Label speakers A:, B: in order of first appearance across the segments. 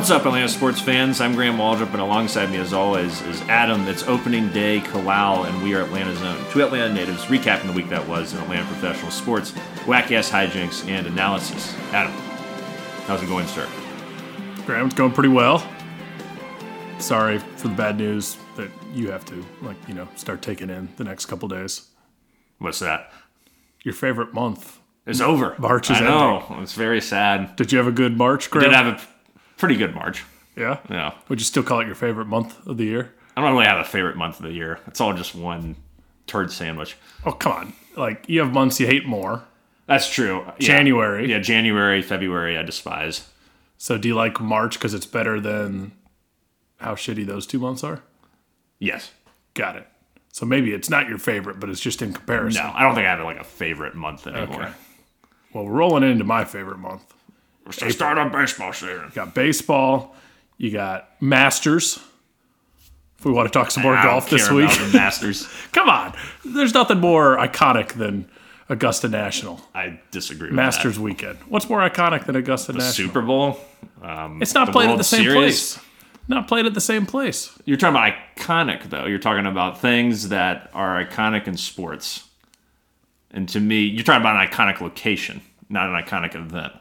A: What's up, Atlanta sports fans? I'm Graham Waldrop, and alongside me, as always, is Adam. It's opening day, Kalal, and we are Atlanta Zone. Two Atlanta natives recapping the week that was in Atlanta professional sports, wacky ass hijinks, and analysis. Adam, how's it going, sir?
B: Graham, it's going pretty well. Sorry for the bad news that you have to, like, you know, start taking in the next couple days.
A: What's that?
B: Your favorite month.
A: It's over.
B: March is
A: I know. It's very sad.
B: Did you have a good March, Graham?
A: I Did have a pretty good March.
B: yeah?
A: Yeah.
B: Would you still call it your favorite month of the year?
A: I don't really have a favorite month of the year. It's all just one turd sandwich.
B: Oh, come on. Like, you have months you hate more.
A: That's true. Yeah.
B: January.
A: Yeah, January, February, I despise.
B: So do you like March because it's better than how shitty those two months are?
A: Yes.
B: Got it. So maybe it's not your favorite, but it's just in comparison.
A: No, I don't think I have like a favorite month anymore.
B: Okay. Well, we're rolling into my favorite month.
A: So start on baseball season.
B: You got baseball. You got Masters. If we want to talk some more
A: I
B: golf this week,
A: the Masters.
B: come on. There's nothing more iconic than Augusta National
A: I disagree with
B: Masters weekend. What's more iconic than Augusta
A: that.
B: National?
A: Super Bowl. Um,
B: it's not
A: the
B: played at the same
A: Series.
B: place. Not played at the same place.
A: You're talking about iconic, though. You're talking about things that are iconic in sports. And to me, you're talking about an iconic location, not an iconic event.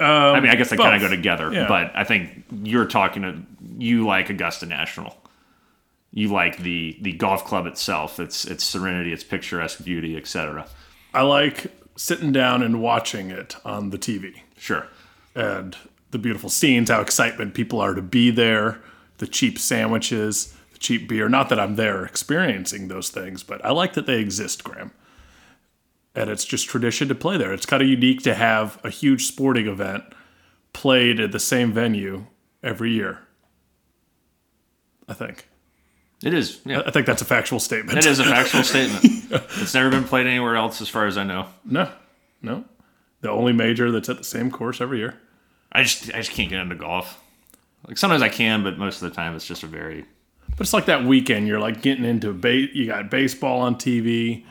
A: Um, I mean, I guess they kind of go together,
B: Yeah.
A: but I think you're talking to you like Augusta National. You like the the golf club itself, its its serenity, its picturesque beauty, etc.
B: I like sitting down and watching it on the TV.
A: Sure.
B: and the beautiful scenes, how excitement people are to be there, the cheap sandwiches, the cheap beer. Not that I'm there experiencing those things, but I like that they exist, Graham. And it's just tradition to play there. It's kind of unique to have a huge sporting event played at the same venue every year. I think.
A: It is. Yeah.
B: I think that's a factual statement.
A: It is a factual statement. It's never been played anywhere else, as far as I know.
B: No, no. The only major that's at the same course every year.
A: I just, I just can't get into golf. Like sometimes I can, but most of the time it's just a very.
B: But it's like that weekend. You're like getting into ba- you got baseball on TV.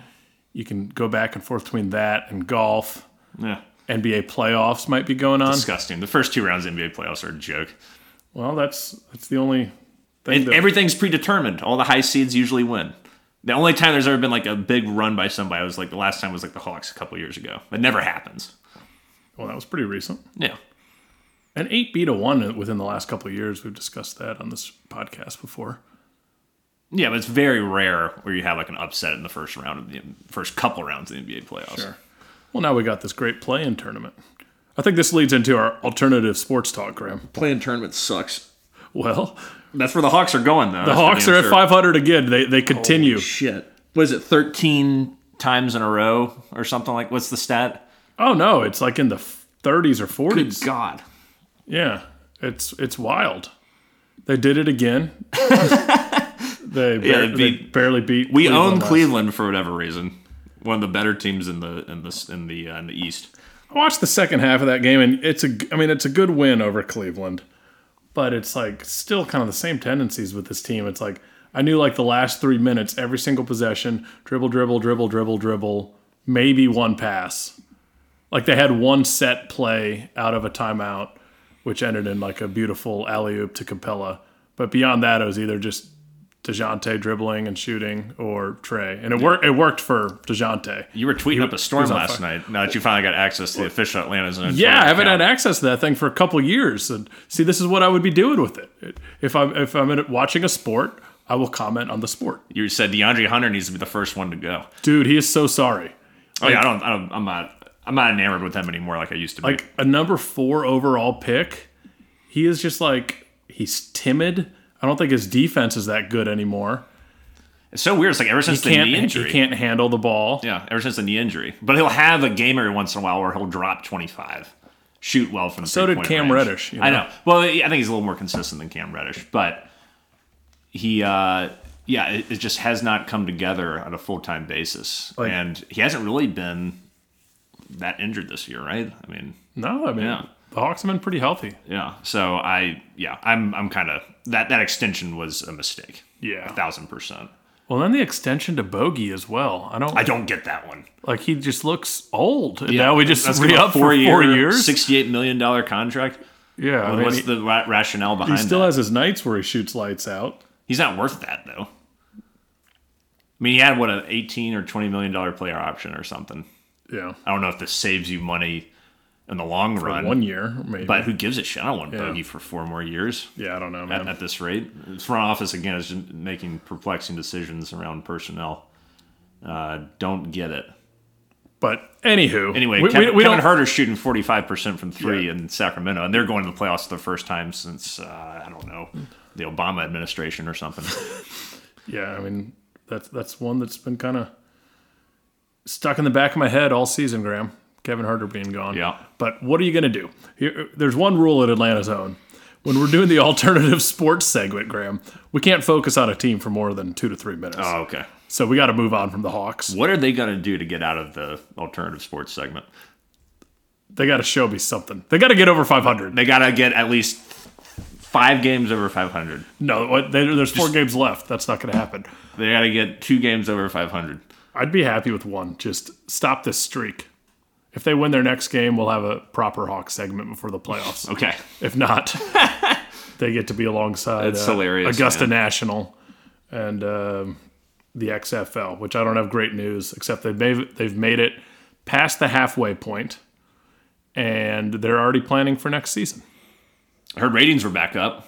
B: You can go back and forth between that and golf.
A: Yeah,
B: NBA playoffs might be going on.
A: disgusting. The first two rounds of NBA playoffs are a joke.
B: Well, that's that's the only thing. That,
A: everything's predetermined. All the high seeds usually win. The only time there's ever been like a big run by somebody was like the last time was like the Hawks a couple years ago. It never happens.
B: well, that was pretty recent.
A: Yeah.
B: And eight beat a one within the last couple of years. We've discussed that on this podcast before.
A: Yeah, but it's very rare where you have like an upset in the first round of the first couple rounds of the NBA playoffs. Sure.
B: Well, now we got this great play-in tournament. I think this leads into our alternative sports talk, Graham.
A: Playing tournament sucks.
B: Well,
A: That's where the Hawks are going though.
B: the Hawks are at 500 again. They they continue.
A: Shit. What is it? Thirteen times in a row or something like? What's the stat?
B: Oh no, it's like in the 30s or 40s.
A: God.
B: Yeah, it's it's wild. They did it again. they, bar-
A: they
B: they barely beat.
A: We own
B: last-
A: Cleveland for whatever reason. One of the better teams in the in the in the uh, in the East.
B: I watched the second half of that game, and it's a. I mean, it's a good win over Cleveland, but it's like still kind of the same tendencies with this team. It's like I knew like the last three minutes, every single possession, dribble, dribble, dribble, dribble, dribble, maybe one pass. Like they had one set play out of a timeout, which ended in like a beautiful alley oop to Capela. But beyond that, it was either just Dejounte dribbling and shooting or Trae, and it worked. It worked for Dejounte.
A: You were tweeting up a storm last night. Now that you finally got access to the official Atlanta Zone.
B: Yeah, I haven't
A: account.
B: had access to that thing for a couple years. And see, this is what I would be doing with it. If I'm if I'm in- watching a sport, I will comment on the sport.
A: You said DeAndre Hunter needs to be the first one to go.
B: Dude, he is so sorry.
A: Oh yeah, I don't, I don't. I'm not. I'm not enamored with him anymore like I used to be.
B: Like a number four overall pick, he is just like he's timid. I don't think his defense is that good anymore.
A: it's so weird. It's like ever since
B: He
A: the knee injury, he
B: can't handle the ball.
A: Yeah, ever since the knee injury. But he'll have a game every once in a while where he'll drop 25, shoot well from the
B: So did Cam
A: range.
B: Reddish, you
A: I
B: know?
A: know. Well, I think he's a little more consistent than Cam Reddish, but he, uh, yeah, it, it just has not come together on a full time basis,
B: Like-
A: and he hasn't really been that injured this year, right? I mean,
B: No, I mean
A: Yeah.
B: the Hawks have been pretty healthy.
A: yeah. So I, yeah, I'm, I'm kind of that that extension was a mistake,
B: Yeah.
A: a thousand percent.
B: Well, then the extension to Bogey as well. I don't
A: I don't get that one.
B: like he just looks old. And
A: Yeah,
B: now we just
A: that's
B: re up for four years.
A: sixty-eight million dollar contract.
B: Yeah, I mean,
A: What's
B: he,
A: the ra- rationale behind? It?
B: He still
A: that?
B: has his nights where he shoots lights out.
A: He's not worth that though. I mean, he had what an eighteen or twenty million dollar player option or something.
B: Yeah,
A: I don't know if this saves you money in the long run,
B: one year maybe.
A: but who gives a shit? I don't want
B: Yeah.
A: Bogey for four more years
B: yeah, I don't know,
A: at,
B: man.
A: at this rate. His front office again is making perplexing decisions around personnel. Uh, don't get it.
B: But anywho,
A: Anyway,
B: we,
A: Kevin,
B: we, we
A: Kevin. Huerter's shooting forty five percent from three
B: Yeah.
A: in Sacramento, and they're going to the playoffs for the first time since uh, I don't know the Obama administration or something.
B: Yeah, I mean that's that's one that's been kind of stuck in the back of my head all season, Graham. Kevin Huerter being gone.
A: Yeah.
B: But what are you going to do? Here, there's one rule at Atlanta's own. When we're doing the alternative sports segment, Graham, we can't focus on a team for more than two to three minutes.
A: oh, okay.
B: So we got to move on from the Hawks.
A: What are they going to do to get out of the alternative sports segment?
B: They got to show me something. They got to get over 500.
A: They got to get at least five games over 500.
B: No, what- they, there's four games left. That's not going to happen.
A: They got to get two games over 500.
B: I'd be happy with one. Just stop this streak. If they win their next game, we'll have a proper Hawks segment before the playoffs.
A: Okay.
B: If not, they get to be alongside
A: That's
B: uh,
A: hilarious,
B: Augusta
A: man.
B: National and um, the XFL, which I don't have great news except they've made, they've made it past the halfway point, and they're already planning for next season.
A: I heard ratings were back up.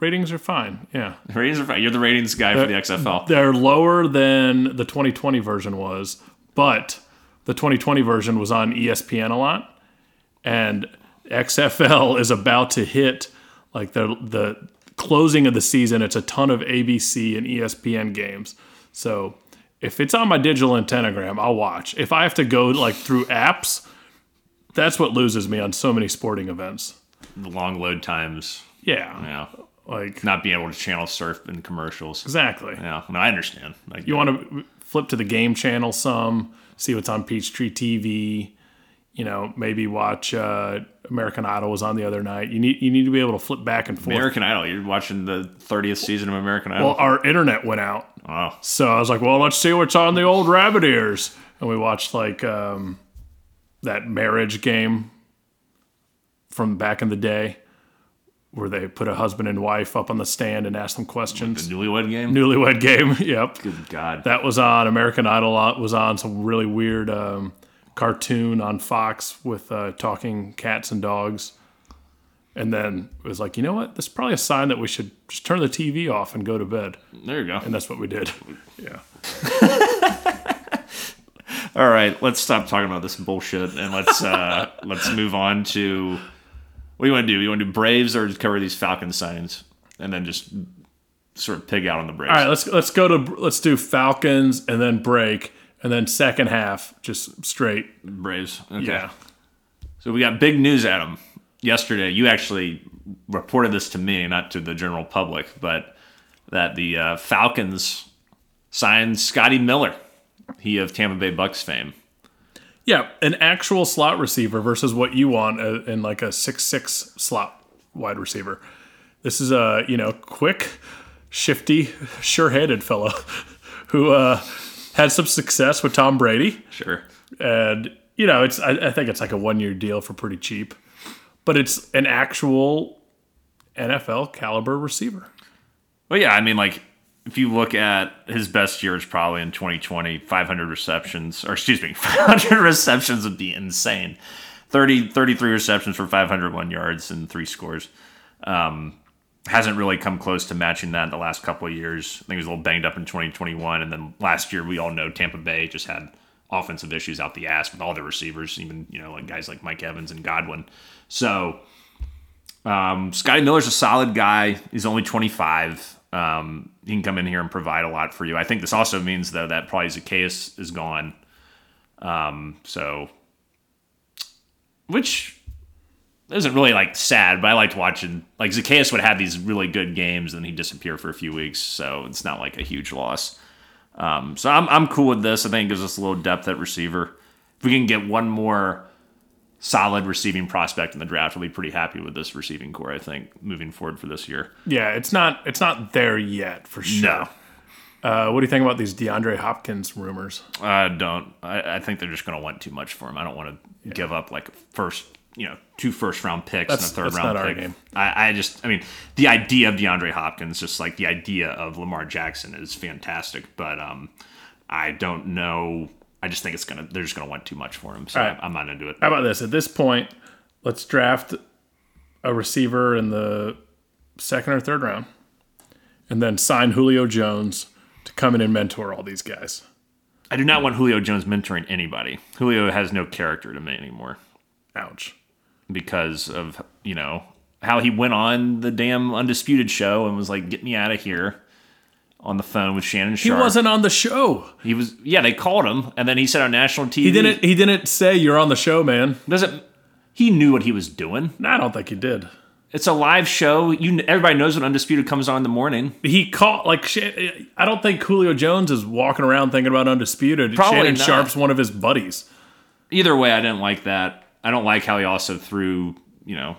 B: Ratings are fine. Yeah,
A: Ratings are fine. You're the ratings guy for the XFL.
B: they're lower than the 2020 version was, but the 2020 version was on ESPN a lot, and XFL is about to hit like the the closing of the season. It's a ton of ABC and ESPN games, so if it's on my digital antennagram, I'll watch. If I have to go like through apps, that's what loses me on so many sporting events.
A: The long load times.
B: Yeah,
A: Yeah.
B: like
A: Not being able to channel surf in commercials.
B: exactly.
A: Yeah. No, I understand. Like,
B: You want to flip to the game channel some, see what's on Peachtree TV. You know, maybe watch uh, American Idol was on the other night. You need you need to be able to flip back and forth.
A: American Idol. You're watching the 30th season of American Idol.
B: well, our internet went out,
A: oh,
B: so I was like, "Well, let's see what's on the old rabbit ears." And we watched like um, that marriage game from back in the day, where they put a husband and wife up on the stand and ask them
A: the
B: questions.
A: newlywed game.
B: Newlywed game. yep.
A: Good God.
B: that was on American Idol was on some really weird um, cartoon on Fox with uh, talking cats and dogs. And then it was like, you know what? This is probably a sign that we should just turn the TV off and go to bed.
A: there you go.
B: And that's what we did. Yeah.
A: All right, let's stop talking about this bullshit and let's uh let's move on to what do you want to do? You want to do Braves or cover these Falcon signs and then just sort of pig out on the Braves?
B: All right, let's let's go to let's do Falcons and then break and then second half just straight.
A: Braves. Okay.
B: Yeah.
A: So we got big news, Adam. Yesterday, you actually reported this to me, not to the general public, but that the uh, Falcons signed Scotty Miller, he of Tampa Bay Bucks fame.
B: Yeah, an actual slot receiver versus what you want uh, in like a six six slot wide receiver. This is a you know quick, shifty, sure-handed fellow who uh, had some success with Tom Brady,
A: Sure.
B: and you know it's I, I think it's like a one-year deal for pretty cheap, but it's an actual NFL caliber receiver.
A: Well, yeah, I mean, like, if you look at his best years, probably in 2020, 500 receptions, or excuse me, 500 receptions would be insane. 30, 33 receptions for 501 yards and three scores. Um, hasn't really come close to matching that in the last couple of years. I think he was a little banged up in 2021. And then last year, we all know Tampa Bay just had offensive issues out the ass with all their receivers, even, you know, like guys like Mike Evans and Godwin. So, um, Scotty Miller's a solid guy. He's only 25. Um, he can come in here and provide a lot for you. I think this also means though that probably Zacchaeus is gone. Um, so, which isn't really like sad, but I liked watching. Like Zacchaeus would have these really good games, and then he'd disappear for a few weeks. So it's not like a huge loss. Um, so I'm I'm cool with this. I think it gives us a little depth at receiver. If we can get one more solid receiving prospect in the draft, we'll be pretty happy with this receiving core. I think moving forward for this year.
B: Yeah, it's not it's not there yet for sure.
A: No,
B: Uh, what do you think about these DeAndre Hopkins rumors?
A: I don't. I, I think they're just going to want too much for him. I don't want to give up like first you know two first round picks
B: That's-
A: and a third
B: that's
A: round
B: not our
A: pick.
B: game.
A: I, I just I mean the idea of DeAndre Hopkins, just like the idea of Lamar Jackson, is fantastic. But um, I don't know. I just think it's gonna they're just gonna want too much for him, so
B: right.
A: I'm not into it.
B: How about this? At this point, let's draft a receiver in the second or third round, and then sign Julio Jones to come in and mentor all these guys.
A: I do not want Julio Jones mentoring anybody. Julio has no character to me anymore
B: Ouch.
A: because of you know how he went on the damn undisputed show and was like, "Get me out of here." On the phone with Shannon
B: He wasn't on the show.
A: He was. Yeah, they called him, and then he said on national TV.
B: He didn't. He didn't say you're on the show, man.
A: Doesn't. He knew what he was doing.
B: No, I don't think he did.
A: It's a live show. You everybody knows when Undisputed comes on in the morning.
B: He caught like. I don't think Julio Jones is walking around thinking about undisputed.
A: Probably
B: Shannon
A: not.
B: Sharpe's one of his buddies.
A: Either way, I didn't like that. I don't like how he also threw, you know,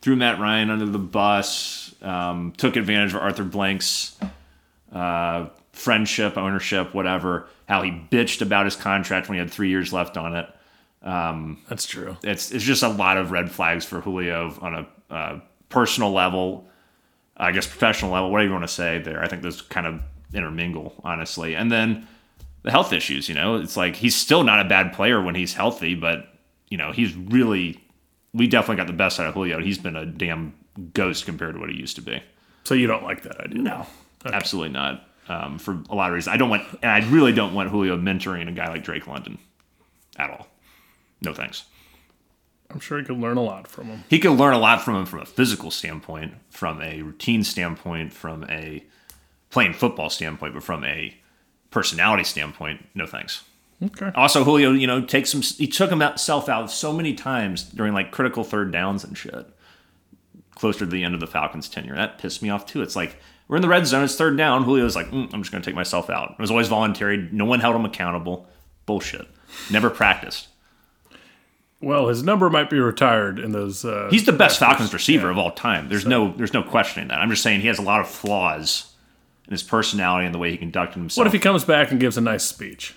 A: threw Matt Ryan under the bus, um, took advantage of Arthur Blank's uh, friendship, ownership, whatever. How he bitched about his contract when he had three years left on it.
B: Um, That's true.
A: It's it's just a lot of red flags for Julio on a uh, personal level, I guess professional level, What whatever you want to say there. I think those kind of intermingle, honestly. And then the health issues, you know, it's like he's still not a bad player when he's healthy, but you know, he's really we definitely got the best out of Julio. He's been a damn ghost compared to what he used to be.
B: So you don't like that idea?
A: No, absolutely not. Um, for a lot of reasons, I don't want, and I really don't want Julio mentoring a guy like Drake London at all. No thanks.
B: I'm sure he could learn a lot from him.
A: he could learn a lot from him from a physical standpoint, from a routine standpoint, from a playing football standpoint, but from a personality standpoint, no thanks.
B: Okay.
A: Also, Julio, you know, takes some. He took himself out so many times during like critical third downs and shit. Closer to the end of the Falcons' tenure, that pissed me off too. It's like we're in the red zone, it's third down. Julio's like, mm, I'm just going to take myself out. It was always voluntary. No one held him accountable. Bullshit. Never practiced.
B: Well, his number might be retired in those. Uh,
A: He's the best Falcons receiver of all time. There's no there's no questioning that. I'm just saying he has a lot of flaws in his personality and the way he conducted himself.
B: what if he comes back and gives a nice speech?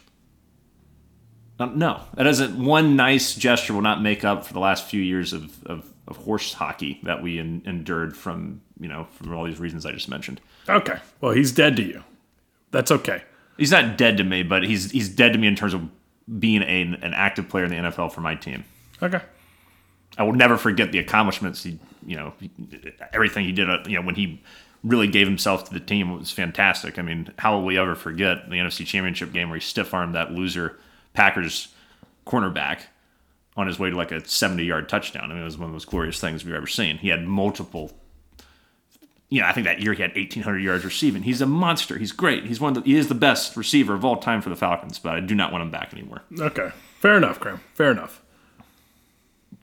A: Um, no, that doesn't. One nice gesture will not make up for the last few years of, of, of horse hockey that we en- endured from you know from all these reasons I just mentioned.
B: Okay. Well, he's dead to you. That's okay.
A: He's not dead to me, but he's he's dead to me in terms of being a, an active player in the NFL for my team.
B: Okay.
A: I will never forget the accomplishments. He, you know, everything he did. uh, You know, when he really gave himself to the team was fantastic. I mean, how will we ever forget the NFC Championship game where he stiff armed that loser Packers cornerback on his way to like a seventy-yard touchdown? I mean, it was one of the most glorious things we've ever seen. He had multiple. You know, I think that year he had 1,800 yards receiving. He's a monster. He's great. He's one of the, he is the best receiver of all time for the Falcons, but I do not want him back anymore.
B: Okay. Fair enough, Graham. Fair enough.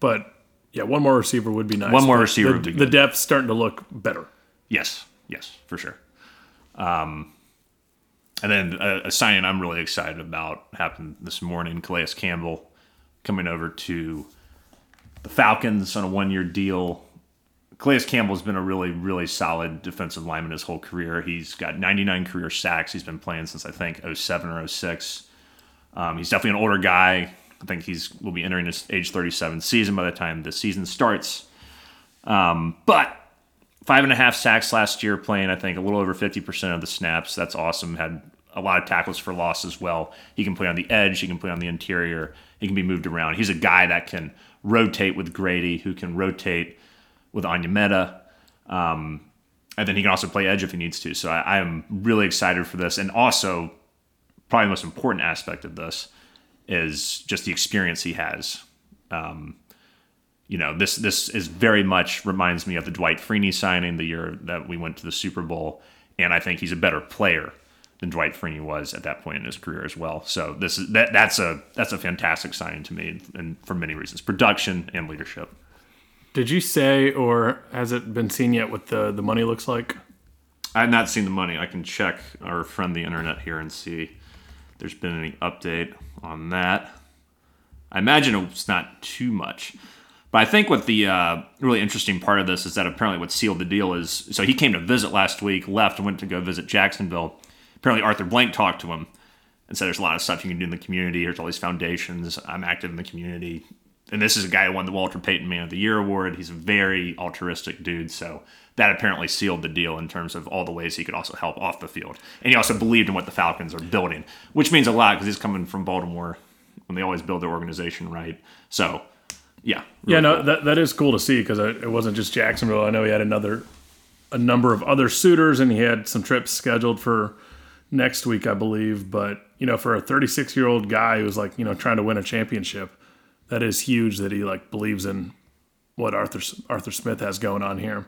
B: But yeah, one more receiver would be nice.
A: One more receiver
B: The,
A: would be
B: the depth's starting to look better.
A: Yes, yes, for sure. Um, and then a, a signing I'm really excited about happened this morning. Calais Campbell coming over to the Falcons on a one year deal. Calais Campbell's been a really, really solid defensive lineman his whole career. He's got 99 career sacks. He's been playing since I think 07 or 06. Um, he's definitely an older guy. I think he's will be entering his age 37 season by the time the season starts. Um, but five and a half sacks last year, playing I think a little over 50% of the snaps. That's awesome. Had a lot of tackles for loss as well. He can play on the edge. He can play on the interior. He can be moved around. He's a guy that can rotate with Grady, who can rotate with Onyemata. Um, and then he can also play edge if he needs to. So I, I am really excited for this. And also, probably the most important aspect of this is just the experience he has. Um, you know, this this is very much reminds me of the Dwight Freeney signing the year that we went to the Super Bowl, and I think he's a better player than Dwight Freeney was at that point in his career as well. So this is that that's a that's a fantastic signing to me, and for many reasons, production and leadership.
B: Did you say, or has it been seen yet what the, the money looks like?
A: I've not seen the money. I can check our friend the internet here and see if there's been any update on that. I imagine it's not too much. But I think what the uh, really interesting part of this is that apparently what sealed the deal is so he came to visit last week, left, and went to go visit Jacksonville. Apparently, Arthur Blank talked to him and said, There's a lot of stuff you can do in the community. There's all these foundations. I'm active in the community. and this is a guy who won the Walter Payton Man of the Year award. He's a very altruistic dude, so that apparently sealed the deal in terms of all the ways he could also help off the field. And he also believed in what the Falcons are building, which means a lot because he's coming from Baltimore when they always build their organization right. So, yeah,
B: yeah, no,
A: cool.
B: that that is cool to see because it wasn't just Jacksonville. I know he had another a number of other suitors, and he had some trips scheduled for next week, I believe. But you know, for a 36 year old guy who's like you know trying to win a championship, that is huge that he like believes in what Arthur Arthur Smith has going on here.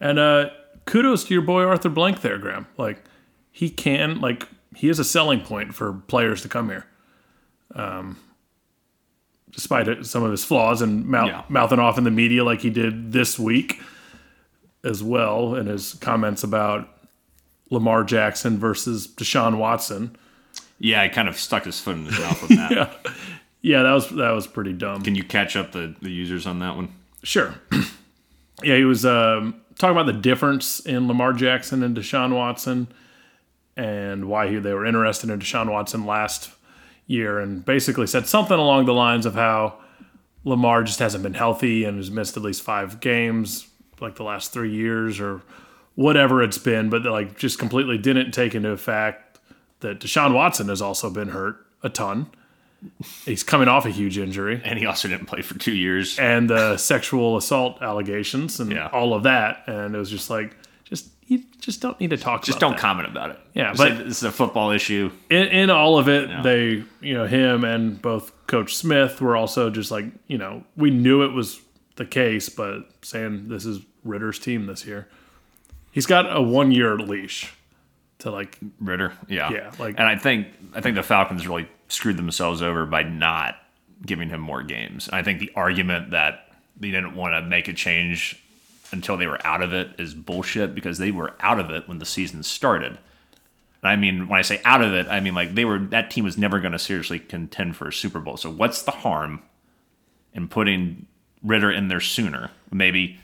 B: And uh, kudos to your boy Arthur Blank there, Graham. Like he can like he is a selling point for players to come here. Um, despite it, some of his flaws and mouth,
A: Yeah.
B: mouthing off in the media like he did this week as well, and his comments about Lamar Jackson versus Deshaun Watson.
A: yeah, he kind of stuck his foot in his mouth with that.
B: Yeah, yeah, that was that was pretty dumb.
A: Can you catch up the, the users on that one?
B: Sure. yeah, he was um, talking about the difference in Lamar Jackson and Deshaun Watson and why he, they were interested in Deshaun Watson last year, and basically said something along the lines of how Lamar just hasn't been healthy and has missed at least five games like the last three years or whatever it's been, but like just completely didn't take into fact that Deshaun Watson has also been hurt a ton. He's coming off a huge injury
A: And he also didn't play for two years.
B: and the sexual assault allegations and
A: Yeah.
B: all of that. And it was just like, just you just don't need to talk.
A: Just don't
B: that.
A: comment about it.
B: Yeah,
A: Just
B: but-
A: say this is a football issue.
B: In, in all of it,
A: Yeah.
B: they, you know, him and both Coach Smith were also just like, you know, we knew it was the case, but saying this is Ridder's team this year. He's got a one year leash to like,
A: Ridder, yeah,
B: Yeah, like-
A: and I think I think the Falcons really screwed themselves over by not giving him more games. And I think the argument that they didn't want to make a change until they were out of it is bullshit because they were out of it when the season started. And I mean, when I say out of it, I mean like they were that team was never going to seriously contend for a Super Bowl. So what's the harm in putting Ridder in there sooner? Maybe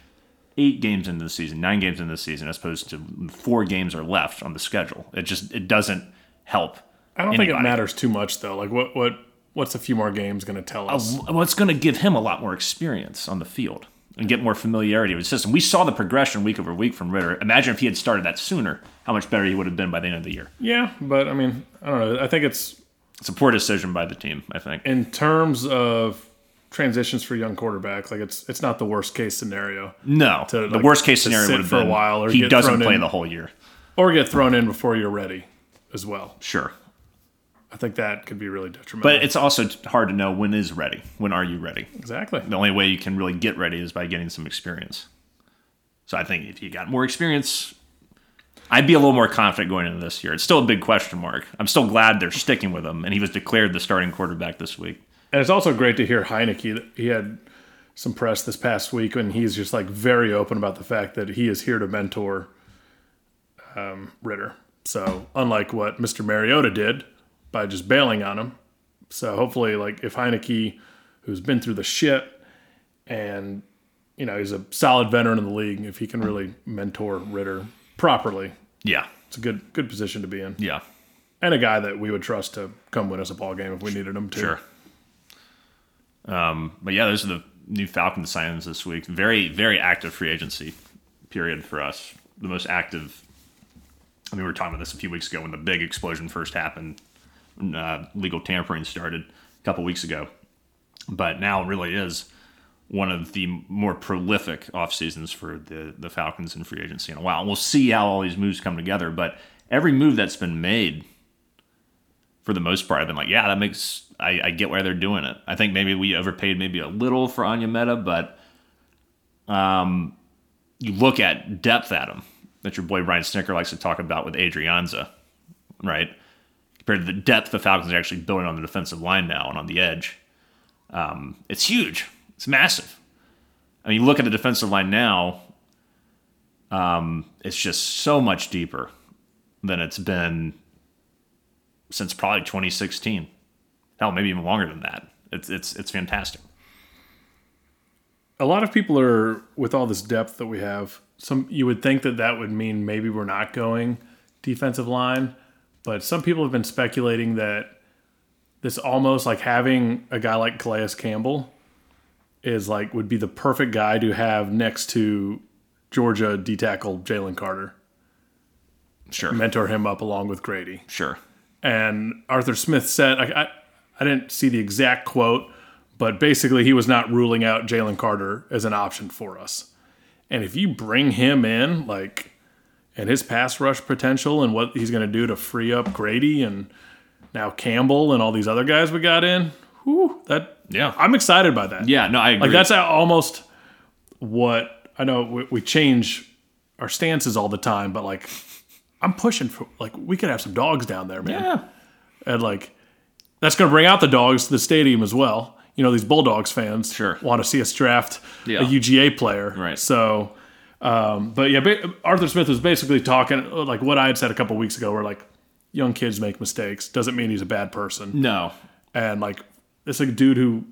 A: eight games into the season, nine games into the season, as opposed to four games are left on the schedule. It just it doesn't help.
B: I don't think it matters too much though. Like, what, what, what's a few more games going to tell us?
A: Oh, well, going to give him a lot more experience on the field and get more familiarity with the system. We saw the progression week over week from Ridder. Imagine if he had started that sooner, how much better he would have been by the end of the year.
B: yeah, but I mean, I don't know. I think it's
A: It's a poor decision by the team, I think.
B: in terms of transitions for young quarterback. like it's it's not the worst case scenario,
A: No,
B: To,
A: the worst case scenario would have
B: for a while or
A: he doesn't play
B: in.
A: the whole year.
B: or get thrown in before you're ready, as well.
A: Sure,
B: I think that could be really detrimental.
A: but it's also hard to know when is ready. When are you ready?
B: exactly.
A: The only way you can really get ready is by getting some experience. So I think if you got more experience, I'd be a little more confident going into this year. It's still a big question mark. I'm still glad they're sticking with him, and he was declared the starting quarterback this week.
B: And it's also great to hear Heinicke. He had some press this past week, and he's just like very open about the fact that he is here to mentor um, Ridder. So unlike what Mr. Mariota did by just bailing on him, so hopefully, like if Heinicke, who's been through the shit, and you know he's a solid veteran in the league, if he can really mentor Ridder properly,
A: Yeah,
B: it's a good good position to be in,
A: yeah,
B: and a guy that we would trust to come win us a ball game if we needed him to.
A: sure. Um, but yeah, those are the new Falcons signings this week. Very, very active free agency period for us. The most active. I mean, we were talking about this a few weeks ago when the big explosion first happened. Uh, legal tampering started a couple weeks ago, but now it really is one of the more prolific off seasons for the the Falcons in free agency in a while. And we'll see how all these moves come together. But every move that's been made, for the most part, I've been like, yeah, that makes. I, I get why they're doing it. I think maybe we overpaid maybe a little for Onyemata, but um, you look at depth at him that your boy Brian Snitker likes to talk about with Adrianza, right? Compared to the depth the Falcons are actually building on the defensive line now and on the edge, um, it's huge. It's massive. I mean, you look at the defensive line now. Um, it's just so much deeper than it's been since probably 2016. Hell, maybe even longer than that. It's it's it's fantastic.
B: a lot of people are with all this depth that we have. Some you would think that that would mean maybe we're not going defensive line, but some people have been speculating that this almost like having a guy like Calais Campbell is like would be the perfect guy to have next to Georgia D tackle Jalen Carter.
A: Sure.
B: Mentor him up along with Grady.
A: Sure.
B: And Arthur Smith said, I, I, I didn't see the exact quote, but basically he was not ruling out Jalen Carter as an option for us. And if you bring him in, like, and his pass rush potential and what he's going to do to free up Grady and now Campbell and all these other guys we got in, whew, that
A: Yeah.
B: I'm excited by that.
A: Yeah, no, I agree.
B: Like that's almost what I know we, we change our stances all the time, but like I'm pushing for like we could have some dogs down there, man.
A: yeah.
B: And like that's going to bring out the dogs to the stadium as well. You know, these Bulldogs fans
A: Sure.
B: want to see us draft
A: Yeah.
B: a UGA player.
A: Right.
B: So, um, but yeah, ba- Arthur Smith was basically talking like what I had said a couple weeks ago, where like young kids make mistakes doesn't mean he's a bad person
A: No.
B: and like it's a dude who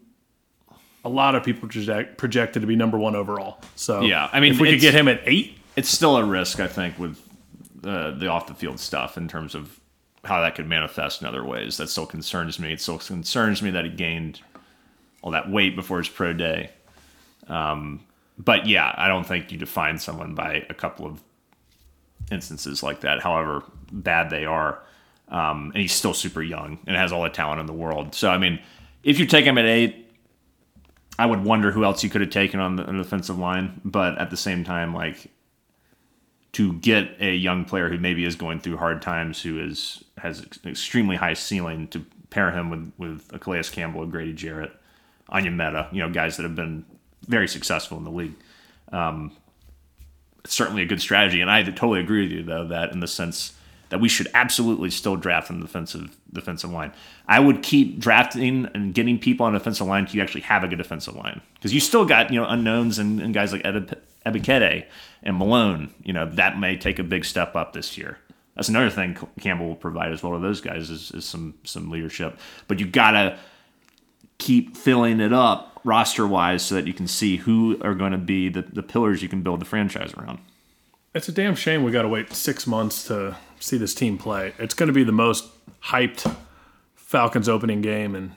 B: a lot of people project, projected to be number one overall. So
A: Yeah, I mean,
B: if we could get him at eight,
A: It's still a risk, I think, with uh, the off the field stuff in terms of how that could manifest in other ways. That still concerns me. It still concerns me that he gained all that weight before his pro day. Um, but yeah, I don't think you define someone by a couple of instances like that, however bad they are. Um, and he's still super young and has all the talent in the world. So, I mean, if you take him at eight, I would wonder who else you could have taken on the, on the defensive line. But at the same time, like to get a young player who maybe is going through hard times, who is has extremely high ceiling, to pair him with with a Campbell, a Grady Jarrett, Onyemata, you know, guys that have been very successful in the league. Um, it's certainly a good strategy, and I totally agree with you though that in the sense that we should absolutely still draft in the defensive defensive line. I would keep drafting and getting people on the defensive line you actually have a good defensive line because you still got you know unknowns and, and guys like Ed- Ebiketie and Malone. You know that may take a big step up this year. That's another thing Campbell will provide as well to those guys is, is some some leadership. But you gotta keep filling it up roster wise so that you can see who are going to be the, the pillars you can build the franchise around.
B: it's a damn shame we got to wait six months to see this team play. It's going to be the most hyped Falcons opening game in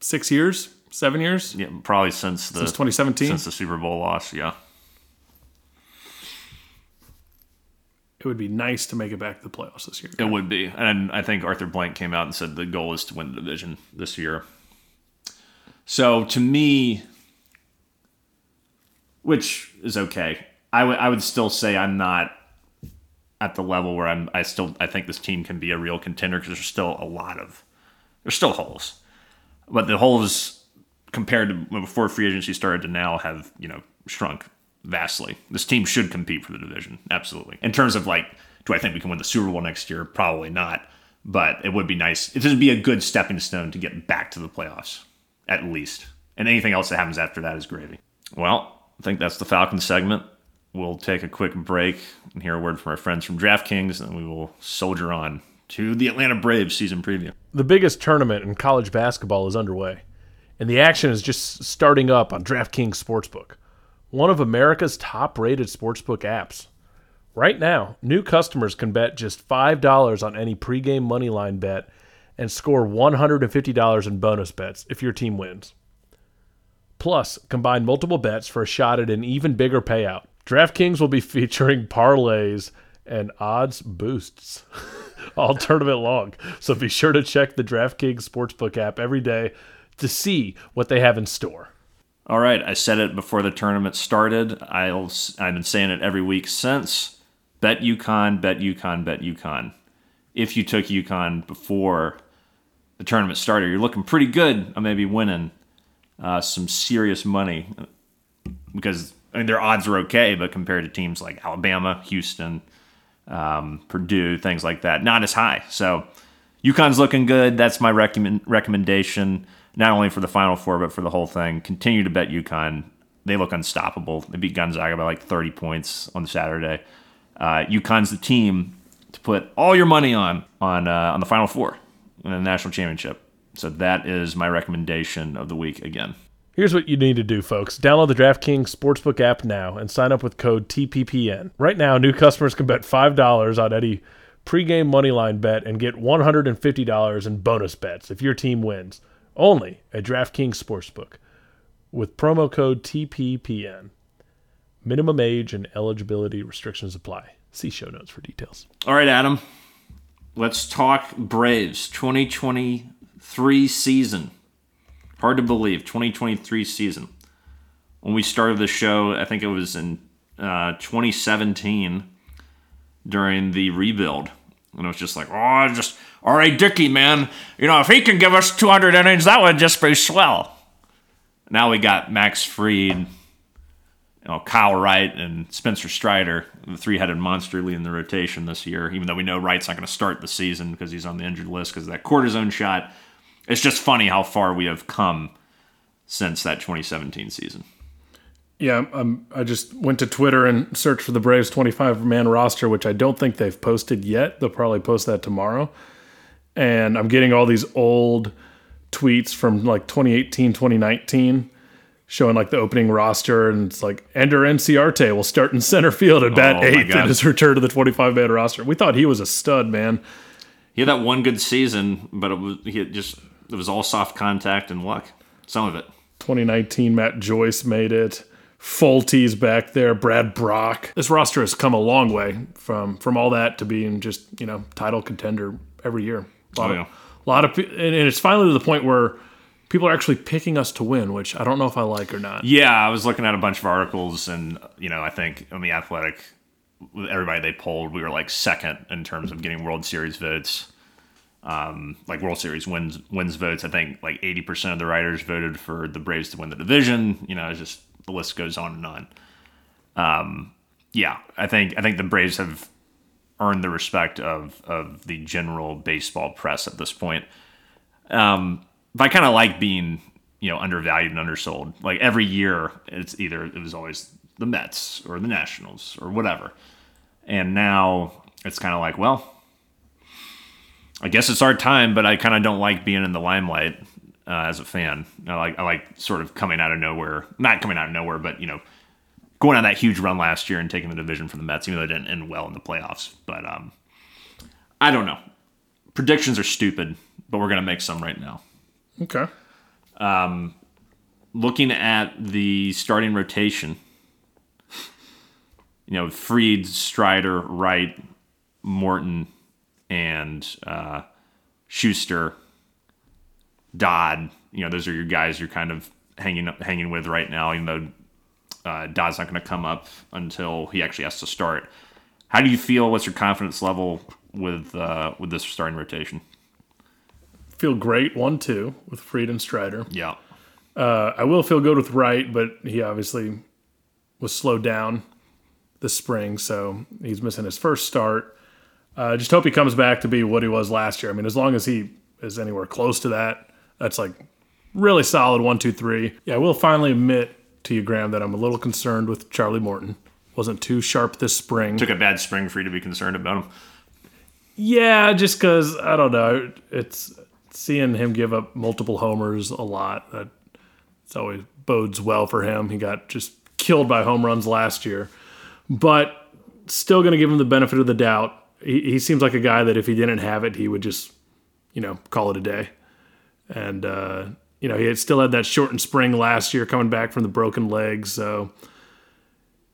B: six years, seven years
A: Yeah, probably since the
B: since 2017.
A: since the Super Bowl loss. Yeah,
B: it would be nice to make it back to the playoffs this year.
A: it would be. And I think Arthur Blank came out and said the goal is to win the division this year. So to me, which is okay, I would I would still say I'm not at the level where I'm. I still I think this team can be a real contender because there's still a lot of there's still holes, but the holes compared to before free agency started to now have you know shrunk vastly. This team should compete for the division, absolutely. In terms of like, do I think we can win the Super Bowl next year? Probably not, but it would be nice. It would be a good stepping stone to get back to the playoffs, at least. And anything else that happens after that is gravy. Well, I think that's the Falcons segment. We'll take a quick break and hear a word from our friends from DraftKings, and we will soldier on to the Atlanta Braves season preview.
C: The biggest tournament in college basketball is underway, and the action is just starting up on DraftKings Sportsbook, one of America's top rated sportsbook apps. Right now, new customers can bet just $5 on any pregame moneyline bet and score $150 in bonus bets if your team wins. Plus, combine multiple bets for a shot at an even bigger payout. DraftKings will be featuring parlays and odds boosts all tournament long. So be sure to check the DraftKings Sportsbook app every day to see what they have in store.
A: All right, I said it before the tournament started. I'll I've been saying it every week since. Bet UConn, bet UConn, bet UConn. If you took UConn before the tournament started, you're looking pretty good. I may be winning uh, some serious money because I mean their odds are okay, but compared to teams like Alabama, Houston, um, Purdue, things like that, not as high. So UConn's looking good. That's my recommend, recommendation, not only for the Final Four, but for the whole thing. Continue to bet UConn. They look unstoppable. They beat Gonzaga by like 30 points on Saturday. Uh, UConn's the team to put all your money on on uh, on the Final Four in the national championship. So that is my recommendation of the week again.
C: Here's what you need to do, folks. Download the DraftKings Sportsbook app now and sign up with code TPPN. Right now, new customers can bet $5 on any pregame moneyline bet and get $150 in bonus bets if your team wins. Only at DraftKings Sportsbook. with promo code TPPN. Minimum age and eligibility restrictions apply. See show notes for details.
A: All right, Adam. Let's talk Braves 2023 season. Hard to believe, 2023 season. When we started the show, I think it was in uh, 2017 during the rebuild. And it was just like, oh, just, all right, Dickey, man. You know, if he can give us 200 innings, that would just be swell. Now we got Max Fried, you know, Kyle Wright, and Spencer Strider, the three-headed monster leading the rotation this year. Even though we know Wright's not going to start the season because he's on the injured list because of that cortisone shot. It's just funny how far we have come since that 2017 season.
B: Yeah, um, I just went to Twitter and searched for the Braves 25 man roster, which I don't think they've posted yet. They'll probably post that tomorrow. And I'm getting all these old tweets from like 2018, 2019 showing like the opening roster. And it's like Ender Inciarte will start in center field at bat
A: Oh,
B: eighth in his return to the 25 man roster. We thought he was a stud, man.
A: He had that one good season, but it was he just it was all soft contact and luck. Some of it.
B: 2019, Matt Joyce made it. Folty's back there. Brad Brock. This roster has come a long way from from all that to being just you know title contender every year. A lot
A: Oh,
B: of, a lot of, and and it's finally to the point where people are actually picking us to win, which I don't know if I like or not.
A: Yeah, I was looking at a bunch of articles, and you know, I think on the Athletic, with everybody they polled, we were like second in terms of getting World Series votes. Um, like World Series wins wins votes. I think like eighty percent of the writers voted for the Braves to win the division. You know, it's just the list goes on and on. Um, yeah, I think I think the Braves have earned the respect of of the general baseball press at this point. Um, but I kind of like being, you know, undervalued and undersold. Like every year, it's either it was always the Mets or the Nationals or whatever, and now it's kind of like, well, I guess it's our time, but I kind of don't like being in the limelight uh, as a fan. I like I like sort of coming out of nowhere, not coming out of nowhere, but you know, going on that huge run last year and taking the division from the Mets, even though it didn't end well in the playoffs. But um, I don't know. Predictions are stupid, but we're gonna make some right now.
B: Okay.
A: looking at the starting rotation, you know, Fried, Strider, Wright, Morton, and uh, Shuster, Dodd. You know, those are your guys you're kind of hanging hanging with right now. Even though uh, Dodd's not going to come up until he actually has to start. How do you feel? What's your confidence level with uh, with this starting rotation?
B: Feel great one two with Fried and Strider.
A: Yeah.
B: Uh, I will feel good with Wright, but he obviously was slowed down this spring, so he's missing his first start. Uh, just hope he comes back to be what he was last year. I mean, as long as he is anywhere close to that, that's like really solid one, two, three. Yeah, I will finally admit to you, Graham, that I'm a little concerned with Charlie Morton. Wasn't too sharp this spring.
A: Took a bad spring for you to be concerned about him.
B: Yeah, just because I don't know. It's seeing him give up multiple homers a lot. That it's always bodes well for him. He got just killed by home runs last year, but still going to give him the benefit of the doubt. He, he seems like a guy that if he didn't have it, he would just, you know, call it a day. And uh, you know, he had still had that shortened spring last year, coming back from the broken leg. So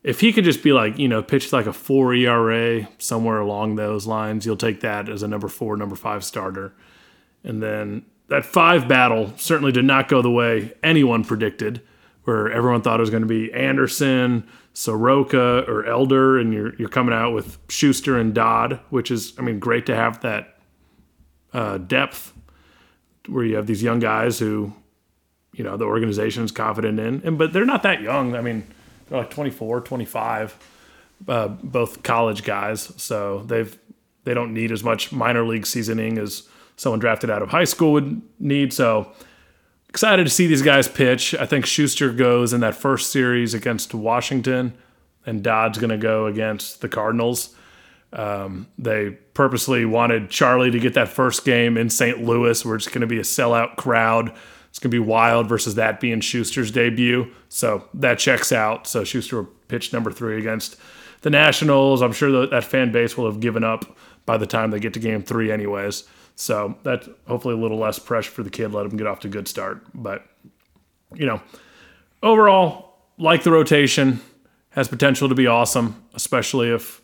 B: if he could just be like, you know, pitch like a four ERA somewhere along those lines, you'll take that as a number four, number five starter. And then that five battle certainly did not go the way anyone predicted, where everyone thought it was going to be Anderson, Soroka, or Elder, and you're you're coming out with Shuster and Dodd, which is, I mean, great to have that uh, depth where you have these young guys who, you know, the organization is confident in, and but they're not that young. I mean, they're like 24, 25, uh, both college guys, so they've they don't need as much minor league seasoning as someone drafted out of high school would need. So excited to see these guys pitch. I think Shuster goes in that first series against Washington, and Dodd's going to go against the Cardinals. Um, they purposely wanted Charlie to get that first game in St. Louis, where it's going to be a sellout crowd. It's going to be wild versus that being Shuster's debut. So that checks out. So Schuster will pitch number three against the Nationals. I'm sure that, that fan base will have given up by the time they get to game three, anyways. So that's hopefully a little less pressure for the kid. Let him get off to a good start. But, you know, overall, like the rotation, has potential to be awesome, especially if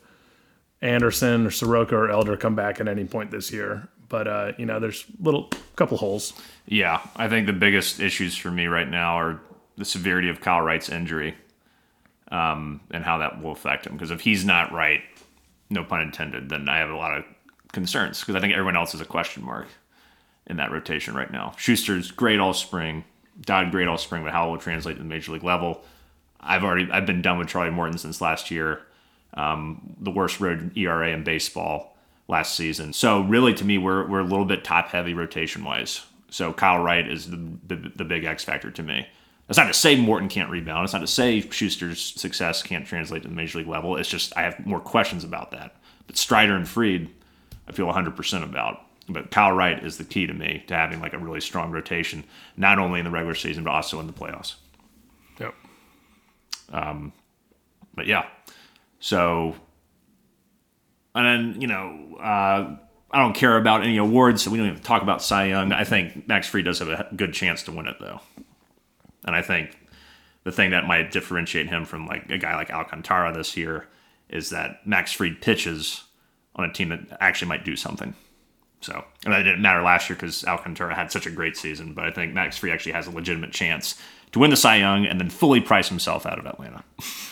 B: Anderson or Soroka or Elder come back at any point this year. But uh, you know, there's little couple holes.
A: Yeah, I think the biggest issues for me right now are the severity of Kyle Wright's injury um, and how that will affect him. Because if he's not right, no pun intended, then I have a lot of concerns because I think everyone else is a question mark in that rotation right now. Shuster's great all spring, Dodd great all spring, but how it will translate to the major league level. I've already I've been done with Charlie Morton since last year. Um, the worst road ERA in baseball last season. So really, to me, we're we're a little bit top heavy rotation wise. So Kyle Wright is the, the the big X factor to me. It's not to say Morton can't rebound. It's not to say Shuster's success can't translate to the major league level. It's just I have more questions about that. But Strider and Fried, I feel 100% about. But Kyle Wright is the key to me to having like a really strong rotation, not only in the regular season but also in the playoffs.
B: Yep.
A: Um, But yeah, so and then you know uh, I don't care about any awards, so we don't even talk about Cy Young. I think Max Fried does have a good chance to win it though, and I think the thing that might differentiate him from like a guy like Alcantara this year is that Max Fried pitches on a team that actually might do something. So, and that didn't matter last year because Alcantara had such a great season, but I think Max Fried actually has a legitimate chance to win the Cy Young and then fully price himself out of Atlanta.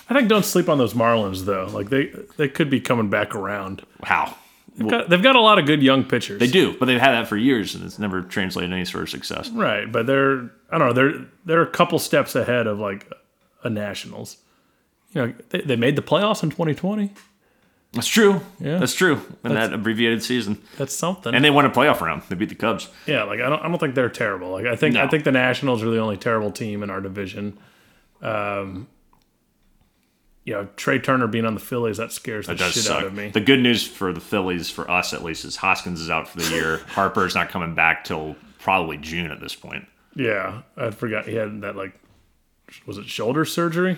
B: I think don't sleep on those Marlins though. Like they they could be coming back around.
A: How?
B: They've got, they've got a lot of good young pitchers.
A: They do, but they've had that for years, and it's never translated any sort of success.
B: Right, but they're I don't know they're they're a couple steps ahead of like a Nationals. You know they, they made the playoffs in 2020.
A: That's true.
B: Yeah.
A: that's true. In that abbreviated season,
B: That's something.
A: and they won a playoff round. They beat the Cubs.
B: yeah, like I don't I don't think they're terrible. Like I think I think the Nationals are the only terrible team in our division. Um, you know Trea Turner being on the Phillies that scares the
A: It
B: shit
A: suck.
B: out of me.
A: The good news for the Phillies, for us at least, is Hoskins is out for the year. Harper's not coming back till probably June at this point.
B: yeah, I forgot he had that like was it shoulder surgery?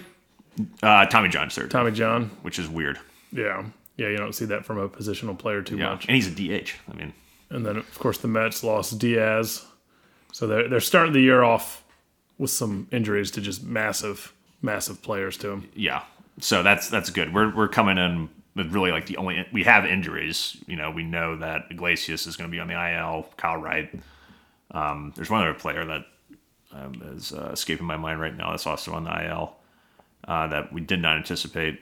A: Uh, Tommy John surgery,
B: Tommy John.
A: which is weird.
B: Yeah, yeah, you don't see that from a positional player too
A: Yeah,
B: much.
A: and he's a DH. I mean,
B: And then, of course, the Mets lost Diaz. So they're, they're starting the year off with some injuries to just massive, massive players to them.
A: yeah. So that's that's good. We're we're coming in with really like the only we have injuries. You know, we know that Iglesias is going to be on the IL. Kyle Wright. Um, there's one other player that um, is uh, escaping my mind right now. That's also on the IL uh, that we did not anticipate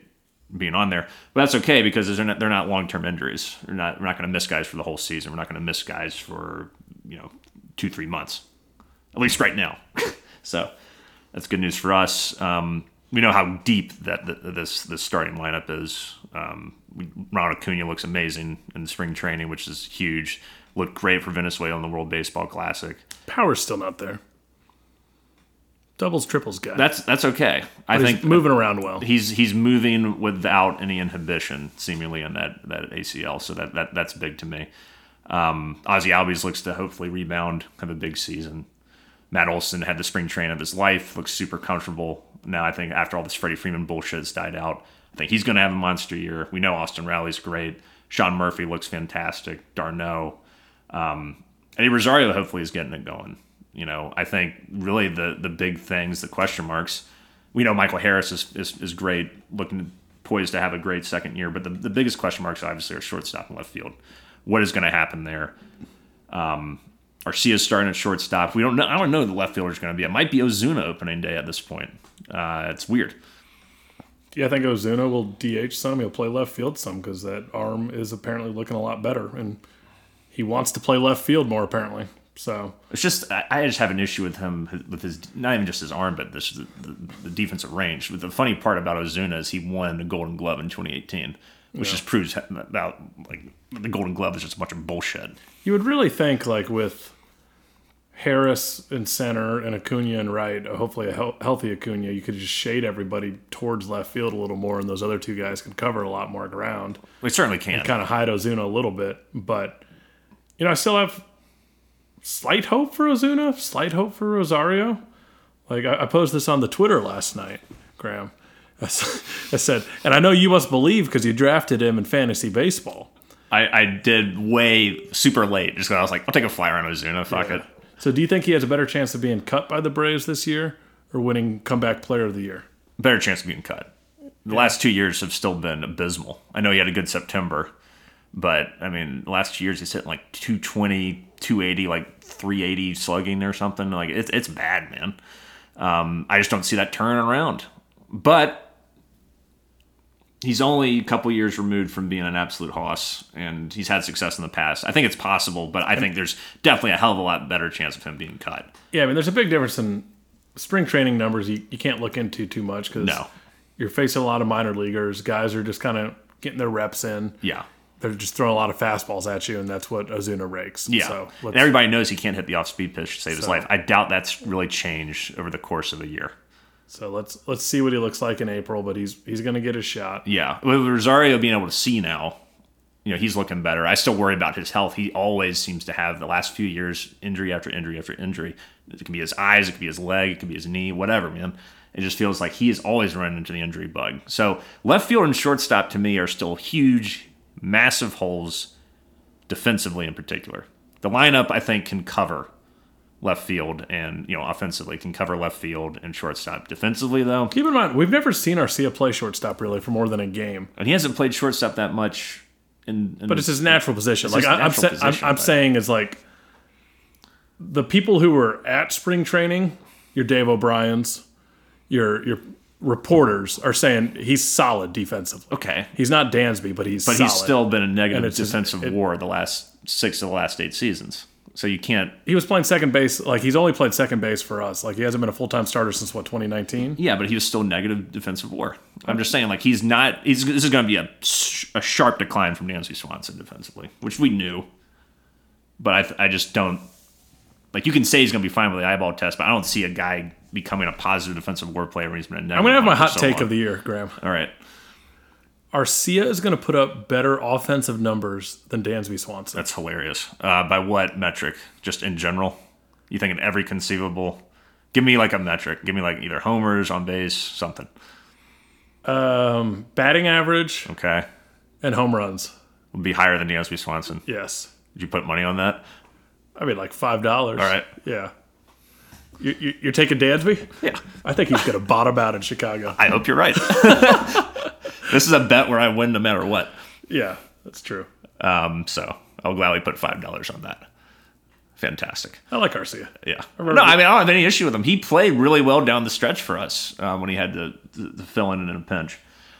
A: being on there. But that's okay because they're not they're not long term injuries. We're not we're not going to miss guys for the whole season. We're not going to miss guys for you know two three months, at least right now. so that's good news for us. Um, we know how deep that, this this starting lineup is. Um, we, Ronald Acuna looks amazing in spring training, which is huge. Looked great for Venezuela in the World Baseball Classic.
B: Power's still not there. Doubles, triples guy.
A: That's that's okay. I
B: He's
A: think
B: moving around well.
A: he's he's moving without any inhibition, seemingly in that that ACL. So that, that that's big to me. Um, Ozzy Albies looks to hopefully rebound, have a big season. Matt Olson had the spring train of his life, looks super comfortable. Now I think after all this Freddie Freeman bullshit has died out, I think he's going to have a monster year. We know Austin Riley's great. Sean Murphy looks fantastic. d'Arnaud, um, Eddie Rosario hopefully is getting it going. You know, I think really the the big things, the question marks. We know Michael Harris is is, is great, looking poised to have a great second year. But the, the biggest question marks obviously are shortstop and left field. What is going to happen there? Um, Arcia's starting at shortstop. We don't know. I don't know who the left fielder is going to be. It might be Ozuna opening day at this point. Uh, it's weird.
B: yeah, I think Ozuna will DH some. He'll play left field some because that arm is apparently looking a lot better. And he wants to play left field more, apparently. So,
A: It's just I, I just have an issue with him with his not even just his arm, but this the, the, the defensive range. But the funny part about Ozuna is he won the Golden Glove in 2018, which just proves about like the Golden Glove is just a bunch of bullshit.
B: You would really think, like with Harris in center and Acuna in right, uh, hopefully a hel- healthy Acuna, you could just shade everybody towards left field a little more, and those other two guys can cover a lot more ground.
A: We certainly can.
B: Kind of hide Ozuna a little bit, but you know, I still have slight hope for Ozuna, slight hope for Rosario. Like I, I posted this on the Twitter last night, Graham. I said, and I know you must believe because you drafted him in fantasy baseball.
A: I, I did way super late just because I was like, I'll take a flyer on Ozuna. Fuck it.
B: So do you think he has a better chance of being cut by the Braves this year, or winning comeback player of the year?
A: Better chance of being cut. The last two years have still been abysmal. I know he had a good September, but I mean, last two years he's hitting like 220, 280, like 380 slugging or something. Like it's it's bad, man. Um, I just don't see that turning around. But he's only a couple years removed from being an absolute hoss, and he's had success in the past. I think it's possible, but I think there's definitely a hell of a lot better chance of him being cut.
B: Yeah, I mean, there's a big difference in spring training numbers. You, you can't look into too much because
A: No.
B: you're facing a lot of minor leaguers. Guys are just kind of getting their reps in.
A: Yeah.
B: They're just throwing a lot of fastballs at you, and that's what Ozuna rakes.
A: Yeah.
B: So
A: and everybody knows he can't hit the off speed pitch to save his life. I doubt that's really changed over the course of a year.
B: so let's let's see what he looks like in April. But he's he's going to get his shot.
A: Yeah. With Rosario being able to see now, you know, he's looking better. I still worry about his health. He always seems to have the last few years injury after injury after injury. It can be his eyes, it could be his leg, it could be his knee, whatever, man. It just feels like he is always running into the injury bug. So left field and shortstop to me are still huge, massive holes defensively in particular. The lineup I think can cover left field and you know offensively can cover left field and shortstop. Defensively though,
B: Keep in mind, we've never seen Arcia play shortstop really for more than a game.
A: and he hasn't played shortstop that much. In, in
B: But it's his natural position. Like
A: his
B: I, I'm,
A: natural
B: sa- I'm, I'm saying is like the people who were at spring training, your Dave O'Brien's, your your reporters are saying he's solid defensively.
A: okay,
B: He's not Dansby, but he's
A: but
B: solid.
A: he's still been a negative
B: just-
A: defensive
B: it-
A: war the last six of the last eight seasons. So you can't.
B: he was playing second base. Like he's only played second base for us. Like he hasn't been a full time starter since what 2019.
A: Yeah, but he was still negative defensive war. I'm just saying, like he's not. He's this is going to be a, a sharp decline from Dansby Swanson defensively, which we knew. But I, I just don't. Like you can say he's going to be fine with the eyeball test, but I don't see a guy becoming a positive defensive war player when he's been.
B: I'm gonna have my hot
A: so
B: take
A: long.
B: of the year, Graham.
A: All right.
B: Arcia is going to put up better offensive numbers than Dansby Swanson.
A: That's hilarious. Uh, by what metric? Just in general? You think in every conceivable? Give me like a metric. Give me like either homers on base, something.
B: Um, batting average
A: Okay,
B: and home runs.
A: would be higher than Dansby Swanson.
B: Yes.
A: Did you put money on that?
B: I mean, like five dollars.
A: All right.
B: Yeah. You, you, you're taking Dansby?
A: Yeah.
B: I think he's going to bottom out in Chicago.
A: I hope you're right. this is a bet where I win no matter what.
B: Yeah, that's true.
A: Um, so I'll gladly put five dollars on that. Fantastic.
B: I like Arcia.
A: Yeah.
B: remember-
A: No, I mean I don't have any issue with him. He played really well down the stretch for us uh, when he had to, to, to fill in in a pinch.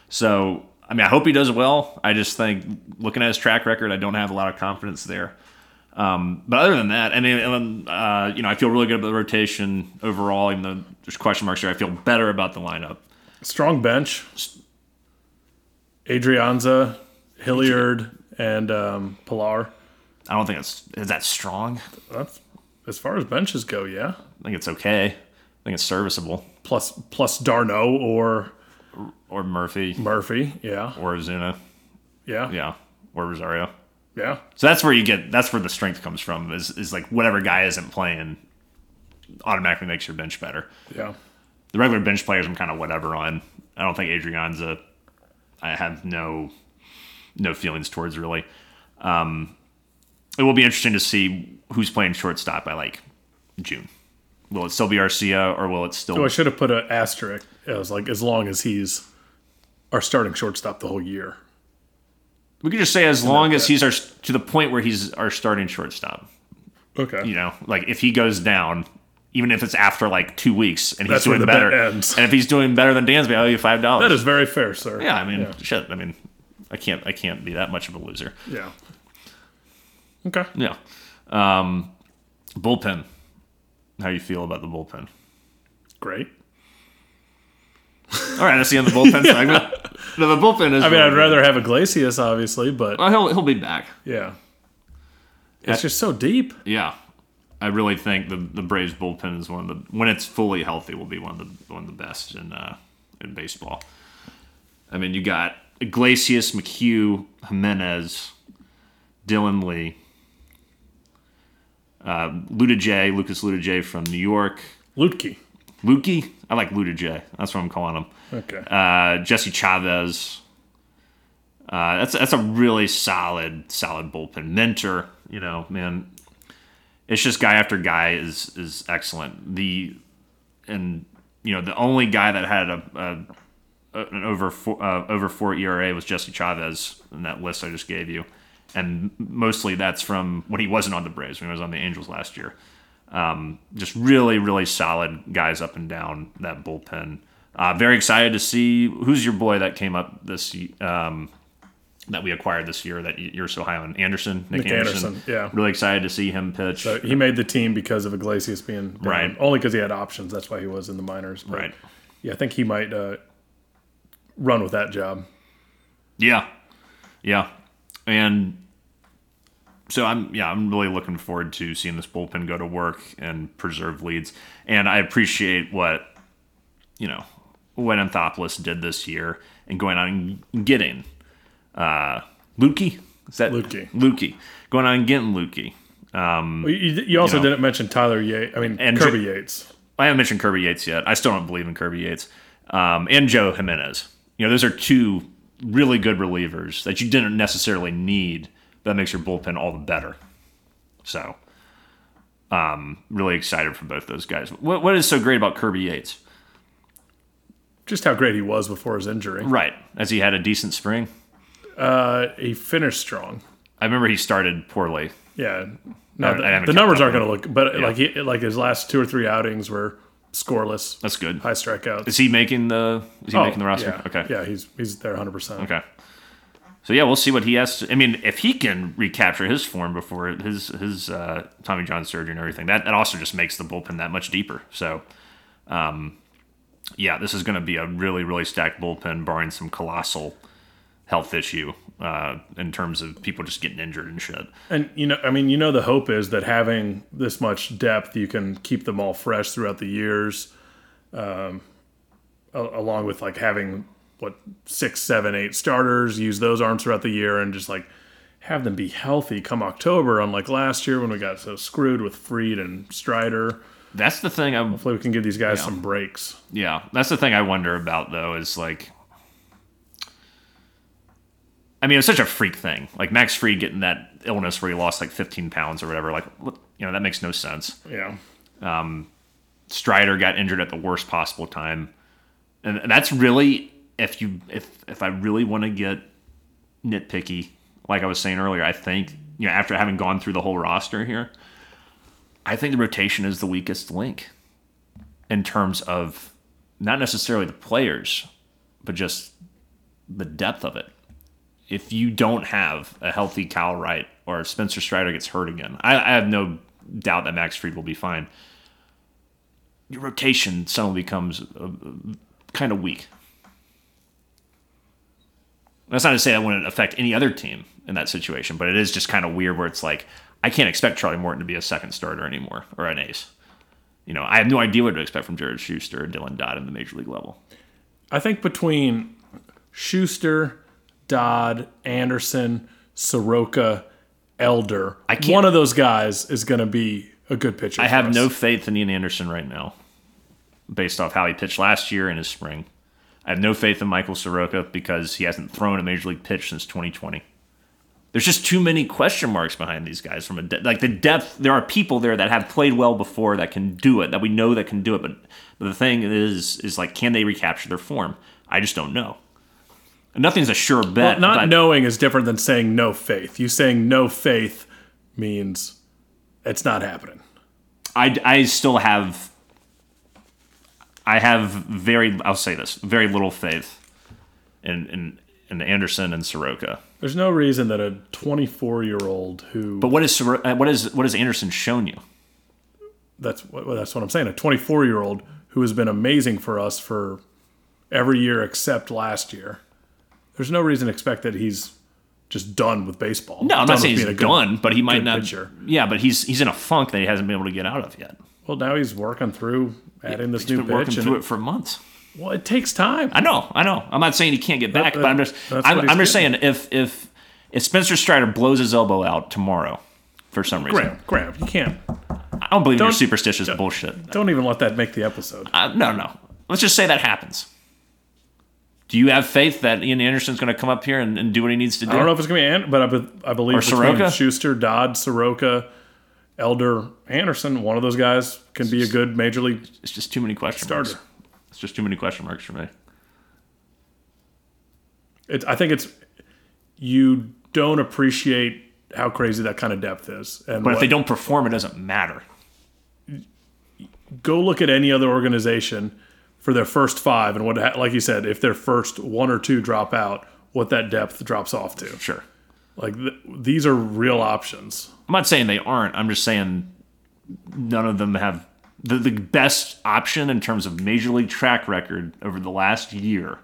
A: So I mean, I hope he does well. I just think looking at his track record, I don't have a lot of confidence there. Um, but other than that, I mean, and, uh, you know, I feel really good about the rotation overall. Even though there's question marks there, I feel better about the lineup.
B: Strong bench. Adrianza, Hilliard, and um, Pilar.
A: I don't think it's is that strong.
B: That's as far as benches go. Yeah.
A: I think it's okay. I think it's serviceable.
B: Plus plus d'Arnaud or
A: Or Murphy,
B: Murphy. Yeah.
A: or Zuna,
B: Yeah.
A: yeah, or Rosario.
B: Yeah.
A: So that's where you get that's where the strength comes from is is like whatever guy isn't playing automatically makes your bench better.
B: Yeah.
A: The regular bench players I'm kind of whatever on. I don't think Adrianza I have no no feelings towards really. Um it will be interesting to see who's playing shortstop by like June. Will it still be Arcia or will it still
B: So I should have put an asterisk. It was like as long as he's our starting shortstop the whole year.
A: We could just say as long as he's our to the point where he's our starting shortstop.
B: Okay.
A: You know, like if he goes down, even if it's after like two weeks and he's
B: That's where
A: doing
B: the bet
A: better,
B: ends.
A: and if he's doing better than Dansby, I owe you five dollars.
B: That is very fair, sir.
A: yeah. I mean, shit. I mean, I can't. I can't be that much of a loser.
B: Yeah. Okay.
A: Yeah. Um, bullpen. How you feel about the bullpen?
B: Great.
A: All right, that's the end of the bullpen segment. No, the bullpen is.
B: I mean,
A: really
B: I'd
A: good.
B: rather have Iglesias, obviously, but
A: Well, he'll he'll be back.
B: yeah. It's just so deep.
A: Yeah, I really think the the Braves bullpen is one of the when it's fully healthy will be one of the one of the best in uh, in baseball. I mean, you got Iglesias, McHugh, Jimenez, Dylan Lee, uh, Luda J, Lucas Luda J from New York,
B: Lutke.
A: Lukey. I like Luda J. That's what I'm calling him.
B: Okay.
A: Uh, Jesse Chavez. Uh, that's that's a really solid solid bullpen. Minter, you know, man, it's just guy after guy is is excellent. The and you know, the only guy that had a, a an over four, uh, over four ERA was Jesse Chavez in that list I just gave you, and mostly that's from when he wasn't on the Braves when he was on the Angels last year. Um, just really, really solid guys up and down that bullpen. Uh, very excited to see who's your boy that came up this um, that we acquired this year that you're so high on Anderson, Nick,
B: Nick
A: Anderson.
B: Anderson, yeah.
A: really excited to see him pitch.
B: So he made the team because of Iglesias being down.
A: Right.
B: Only because he had options. That's why he was in the minors. But
A: right.
B: Yeah, I think he might uh, run with that job.
A: Yeah, yeah, and so I'm yeah I'm really looking forward to seeing this bullpen go to work and preserve leads. And I appreciate what you know what Anthopoulos did this year and going on and getting uh, Lukey. Is that
B: Lukey.
A: Lukey going on and getting Lukey.
B: Well, You, you also
A: You know.
B: didn't mention Tyler Yates. I mean,
A: And
B: Kirby Yates.
A: I haven't mentioned Kirby Yates yet. I still don't believe in Kirby Yates. Um, and Joe Jimenez. You know, those are two really good relievers that you didn't necessarily need. That makes your bullpen all the better. So, um, really excited for both those guys. What, what is so great about Kirby Yates?
B: Just how great he was before his injury.
A: Right, as he had a decent spring.
B: Uh, he finished strong.
A: I remember he started poorly.
B: Yeah. No, the, the numbers aren't going to look, but like he, like his last two or three outings were scoreless,
A: That's good.
B: high strikeouts.
A: Is he making the? Is he
B: Oh,
A: making the roster?
B: Yeah.
A: Okay.
B: Yeah, he's he's there 100. percent
A: Okay. So yeah, we'll see what he has. To, I mean, if he can recapture his form before his his uh, Tommy John surgery and everything, that that also just makes the bullpen that much deeper. So, um, yeah, this is going to be a really really stacked bullpen, barring some colossal health issue uh, in terms of people just getting injured and shit.
B: And you know, I mean, you know, the hope is that having this much depth, you can keep them all fresh throughout the years, um, along with like having what six, seven, eight starters, use those arms throughout the year, and just like have them be healthy come October. Unlike last year when we got so screwed with Fried and Strider,
A: That's the thing. I'm
B: hopefully we can give these guys some breaks.
A: Yeah, that's the thing I wonder about though is like, I mean, it's such a freak thing. Like Max Fried getting that illness where he lost like 15 pounds or whatever. Like, you know, that makes no sense.
B: Yeah, Um,
A: Strider got injured at the worst possible time, and that's really if you if if I really want to get nitpicky, like I was saying earlier, I think you know after having gone through the whole roster here, I think the rotation is the weakest link in terms of not necessarily the players, but just the depth of it. If you don't have a healthy Cal Wright or Spencer Strider gets hurt again, I, I have no doubt that Max Fried will be fine your rotation suddenly becomes uh, kind of weak. That's not to say that wouldn't affect any other team in that situation, but it is just kind of weird where it's like I can't expect Charlie Morton to be a second starter anymore or an ace. You know, I have no idea what to expect from Jared Shuster or Dylan Dodd in the major league level.
B: I think between Shuster, Dodd, Anderson, Soroka, Elder, one of those guys is going to be a good pitcher.
A: I have
B: us.
A: no faith in Ian Anderson right now, based off how he pitched last year in his spring. I have no faith in Michael Soroka because he hasn't thrown a major league pitch since 2020. There's just too many question marks behind these guys. From a de- like the depth, there are people there that have played well before that can do it, that we know that can do it. But, but the thing is, is like, can they recapture their form? I just don't know. And nothing's a sure bet.
B: Not
A: but
B: knowing is different than saying no faith. You saying no faith means it's not happening.
A: I, I still have I have very I'll say this very little faith in in, in Anderson and Soroka.
B: There's no reason that a 24 year old who
A: But what is uh, what is what has Anderson shown you?
B: that's what well, that's what I'm saying. A 24 year old who has been amazing for us for every year except last year. There's no reason to expect that he's just done with baseball.
A: No, I'm
B: Done
A: not saying he's
B: a good-
A: done, but he might not.
B: pitcher.
A: Yeah, but he's he's in a funk that he hasn't been able to get out of yet.
B: Well, now he's working through adding this
A: He's
B: new
A: been working
B: pitch,
A: through
B: and
A: it for months.
B: well, it takes time.
A: I know, I know. I'm not saying he can't get back,
B: that-
A: but I'm just I'm, I'm just saying if if if Spencer Strider blows his elbow out tomorrow for some reason,
B: Graham, Graham, you can't.
A: I don't believe in your
B: Don't-
A: superstitious bullshit.
B: Don't even let that make the episode.
A: Uh, no, no. Let's just say that happens. Do you have faith that Ian Anderson's going to come up here and, and do what he needs to do?
B: I don't know if it's gonna be, An- but I, be- I believe
A: Or Soroka?
B: Shuster, Dodd, Soroka, Elder, Anderson, one of those guys can be a good major league
A: It's just too many question
B: starter.
A: marks. It's just too many question marks for me.
B: It, I think it's you don't appreciate how crazy that kind of depth is. And
A: But if they don't perform, it doesn't matter.
B: go look at any other organization for their first five, and what, like you said, if their first one or two drop out, what that depth drops off to.
A: Sure.
B: Like th- these are real options.
A: I'm not saying they aren't. I'm just saying none of them have the, the best option in terms of major league track record over the last year.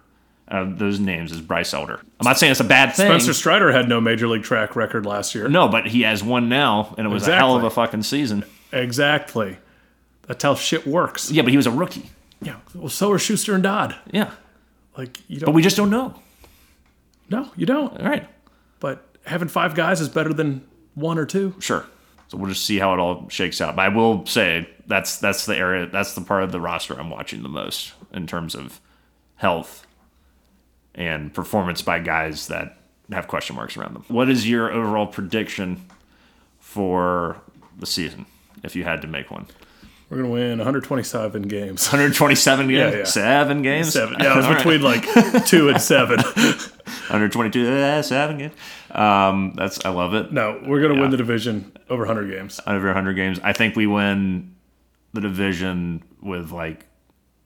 A: Of those names is Bryce Elder. I'm not saying it's a bad thing.
B: Spencer Strider had no major league track record last year.
A: no, but he has one now, and it was a hell of a fucking season.
B: Exactly. That's how shit works.
A: Yeah, but he was a rookie.
B: Yeah. Well, so are Shuster and Dodd.
A: Yeah,
B: Like you
A: but
B: don't.
A: we just don't know.
B: no, you don't.
A: All right,
B: But having five guys is better than one or two.
A: sure. So we'll just see how it all shakes out. But I will say that's that's the area, that's the part of the roster I'm watching the most in terms of health and performance by guys that have question marks around them. What is your overall prediction for the season if you had to make one?
B: We're gonna win 127 games.
A: 127 games,
B: Yeah, yeah.
A: seven games,
B: Seven. Yeah, it was
A: All right.
B: between like two and seven.
A: 122, uh, seven games. Um, that's I love it.
B: No, we're gonna
A: Yeah.
B: win the division over 100 games.
A: over 100 games. I think we win the division with like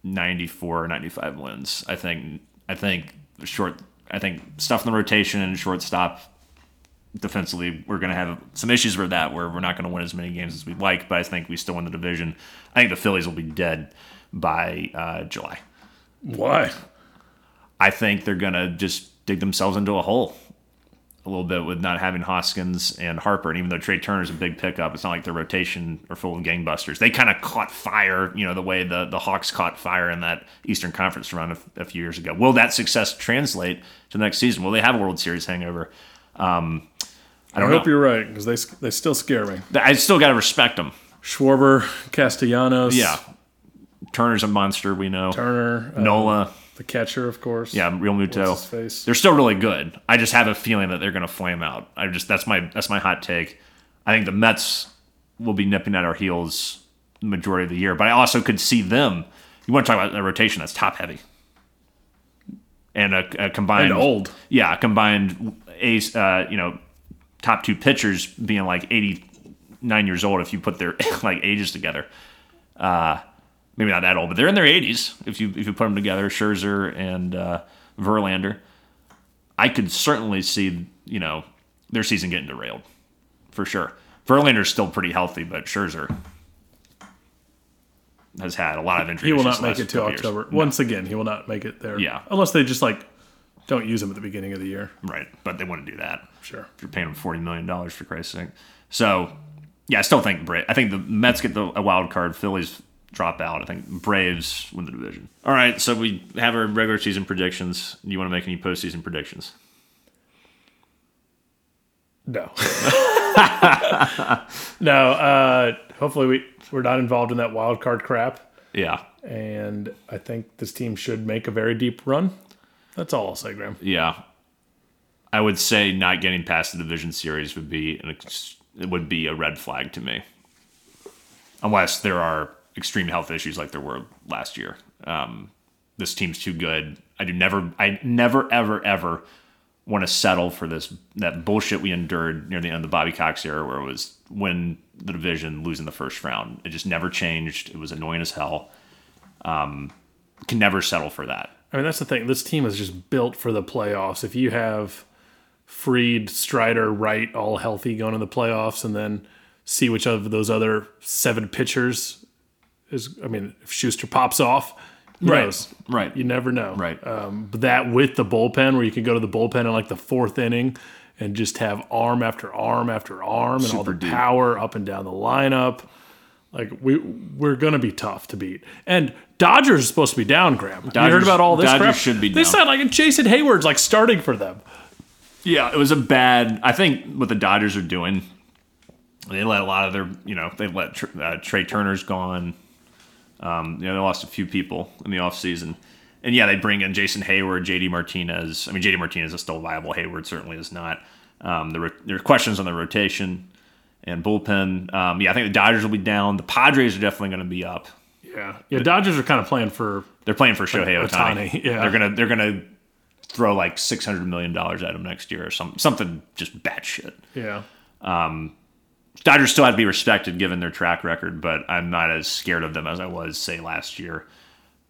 A: 94 or 95 wins. I think I think short I think stuff in the rotation and shortstop defensively we're going to have some issues with that where we're not going to win as many games as we'd like, but I think we still win the division. I think the Phillies will be dead by uh, July.
B: Why?
A: I think they're going to just dig themselves into a hole a little bit with not having Hoskins and Harper. And even though Trea Turner's a big pickup, it's not like their rotation are full of gangbusters. They kind of caught fire, you know, the way the, the Hawks caught fire in that Eastern Conference run a, a few years ago. Will that success translate to the next season? Will they have a World Series hangover? Um, I
B: I hope
A: know.
B: you're right because they they still scare me.
A: I still got to respect them.
B: Schwarber, Castellanos,
A: Yeah. Turner's a monster, we know.
B: Turner, uh,
A: Nola,
B: the catcher, of course.
A: yeah, Realmuto.
B: What's his face?
A: They're still really good. I just have a feeling that they're going to flame out. I just that's my that's my hot take. I think the Mets will be nipping at our heels the majority of the year, but I also could see them. You want to talk about a rotation that's top heavy and a, a combined
B: And old.
A: yeah, combined ace, uh, you know, top two pitchers being like eighty nine years old if you put their like ages together. Uh, maybe not that old, but they're in their eighties if you if you put them together. Scherzer and uh, Verlander. I could certainly see you know their season getting derailed for sure. Verlander's still pretty healthy, but Scherzer has had a lot of injuries.
B: He will not make it to. October. Once again, he will not make it there.
A: Yeah.
B: Unless they just like don't use him at the beginning of the year.
A: Right, but they wouldn't do that.
B: Sure.
A: If you're paying them forty million dollars for Christ's sake. So, yeah, I still think Bra- I think the Mets get the, a wild card. Phillies drop out. I think Braves win the division. All right, so we have our regular season predictions. Do You want to make any postseason predictions?
B: No. no. Uh, hopefully we we're not involved in that wild card crap,
A: Yeah,
B: and I think this team should make a very deep run. That's all I'll say, Graham.
A: yeah. I would say not getting past the division series would be an ex- it would be a red flag to me, unless there are extreme health issues like there were last year. Um, this team's too good. I do never, I never, ever, ever want to settle for this that bullshit we endured near the end of the Bobby Cox era, where it was win the division, losing the first round. It just never changed. It was annoying as hell. Um, can never settle for that.
B: I mean, that's the thing. This team is just built for the playoffs. If you have Fried, Strider, Wright all healthy going to the playoffs, and then see which of those other seven pitchers is. I mean, if Shuster pops off,
A: Right.
B: knows?
A: Right.
B: You never know.
A: Right.
B: Um, but that with the bullpen, where you could go to the bullpen in like the fourth inning and just have arm after arm after arm and all the
A: deep.
B: power up and down the lineup. Like we we're gonna be tough to beat. And Dodgers is supposed to be down, Graham. you heard about all this
A: Dodgers
B: crap?
A: should be
B: They
A: down.
B: said like Jason Heyward's like starting for them.
A: Yeah, it was a bad. I think what the Dodgers are doing, they let a lot of their, you know, they let uh, Trea Turner's gone. Um, you know, they lost a few people in the offseason. And yeah, they bring in Jason Heyward, JD Martinez. I mean, JD Martinez is still viable. Heyward certainly is not. Um, there, were, there are questions on the rotation and bullpen. Um, yeah, I think the Dodgers will be down. The Padres are definitely going to be up.
B: Yeah. Yeah, Dodgers are kind of playing for
A: They're playing for Shohei Ohtani.
B: Ohtani, yeah.
A: They're gonna they're gonna throw like six hundred million dollars at him next year or some something just batshit.
B: Yeah.
A: Dodgers still have to be respected given their track record, but I'm not as scared of them as I was say last year.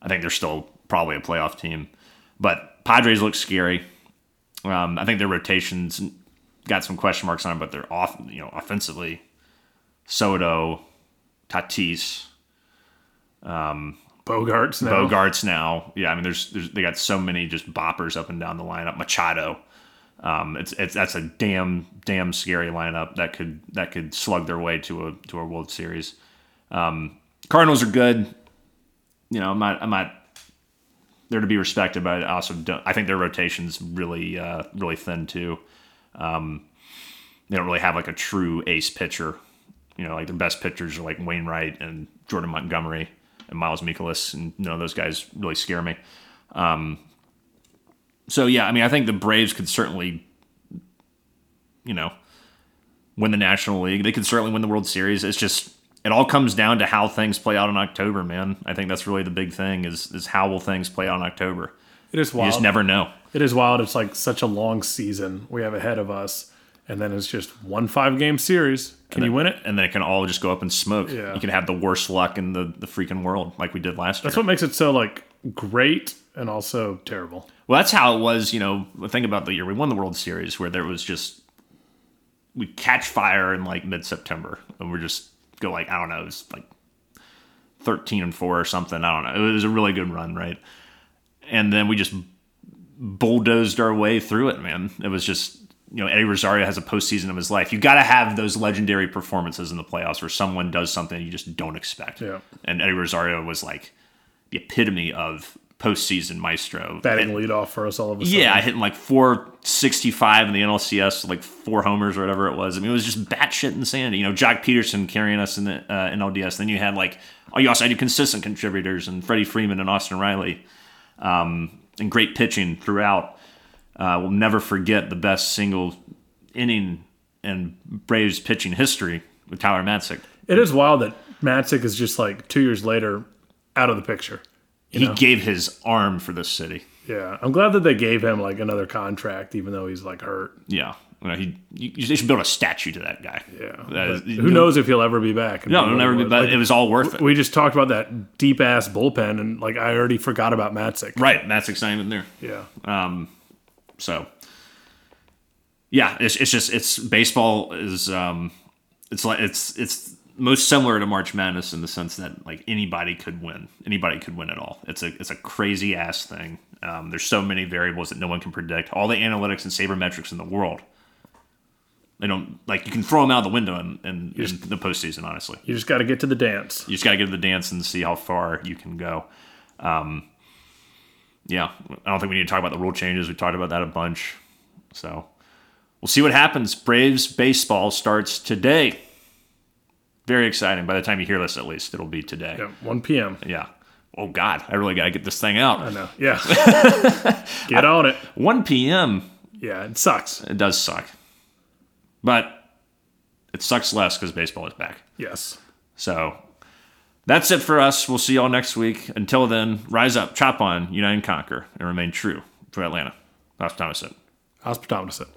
A: I think they're still probably a playoff team, but Padres look scary. Um, I think their rotations got some question marks on, them, but they're off. You know, offensively, Soto, Tatis,
B: Bogaerts now.
A: Bogaerts now. Yeah, I mean, there's, there's they got so many just boppers up and down the lineup. Machado. Um, it's, it's that's a damn damn scary lineup that could that could slug their way to a to a World Series. Um, Cardinals are good. You know, I'm not I'm not they're to be respected, but I also don't. I think their rotation's really uh, really thin too. Um, they don't really have like a true ace pitcher. You know, like their best pitchers are like Wainwright and Jordan Montgomery and Miles Mikolas, and you know those guys really scare me. Um, so yeah, I mean, I think the Braves could certainly, you know, win the National League. They could certainly win the World Series. It's just it all comes down to how things play out in October, man. I think that's really the big thing is is how will things play out in October.
B: It is wild.
A: You just never know.
B: It is wild. It's like such a long season we have ahead of us, and then it's just one five game series. Can you win it?
A: And then it can all just go up in smoke.
B: Yeah.
A: You can have the worst luck in the, the freaking world, like we did last
B: That's
A: year.
B: That's what makes it so like great and also terrible.
A: Well, that's how it was. You know, think about the year we won the World Series, where there was just we catch fire in like mid September, and we're just go like I don't know, it was like thirteen and four or something. I don't know. It was a really good run, right? And then we just bulldozed our way through it, man. It was just you know Eddie Rosario has a postseason of his life. You got to have those legendary performances in the playoffs where someone does something you just don't expect.
B: Yeah.
A: And Eddie Rosario was like the epitome of postseason maestro.
B: Batting lead off for us all of a sudden.
A: yeah, I hit like 465 in the NLCS, like four homers or whatever it was. I mean, it was just batshit insanity. You know, Joc Pederson carrying us in the uh, NLDS. Then you had like, oh, you also had your consistent contributors and Freddie Freeman and Austin Riley, um, and great pitching throughout. Uh, we'll never forget the best single inning in Braves pitching history with Tyler Matzek.
B: It is wild that Matzek is just like two years later out of the picture.
A: He gave his arm for this city.
B: Yeah, I'm glad that they gave him like another contract, even though he's like hurt.
A: Yeah. You know, he, you, they should build a statue to that guy.
B: Yeah,
A: That is-
B: but who knows if he'll ever be back?
A: No, it'll never be. But
B: Like,
A: it was all worth it.
B: we just talked about that deep ass bullpen, and like I already forgot about Matzek.
A: Right, Matzek's not even there.
B: Yeah, Um.
A: So, yeah, it's, it's just it's baseball is um, it's like it's it's most similar to March Madness in the sense that like anybody could win, anybody could win it all. It's a it's a crazy ass thing. Um, there's so many variables that no one can predict. All the analytics and sabermetrics in the world, they don't like you can throw them out the window in, in, in the postseason. Honestly,
B: you just got to get to the dance.
A: you just got to get to the dance and see how far you can go. Um, yeah, I don't think we need to talk about the rule changes. We talked about that a bunch. So we'll see what happens. Braves baseball starts today. Very exciting. By the time you hear this, at least, it'll be today.
B: Yeah, 1 p.m.
A: Yeah. Oh, God. I really got to get this thing out.
B: I know. Yeah, get on it.
A: 1 p.m.
B: Yeah, it sucks.
A: It does suck. But it sucks less because baseball is back.
B: Yes.
A: So that's it for us. We'll see y'all next week. Until then, rise up, chop on, unite and conquer, and remain true to Atlanta. Said.
B: Hospitometer.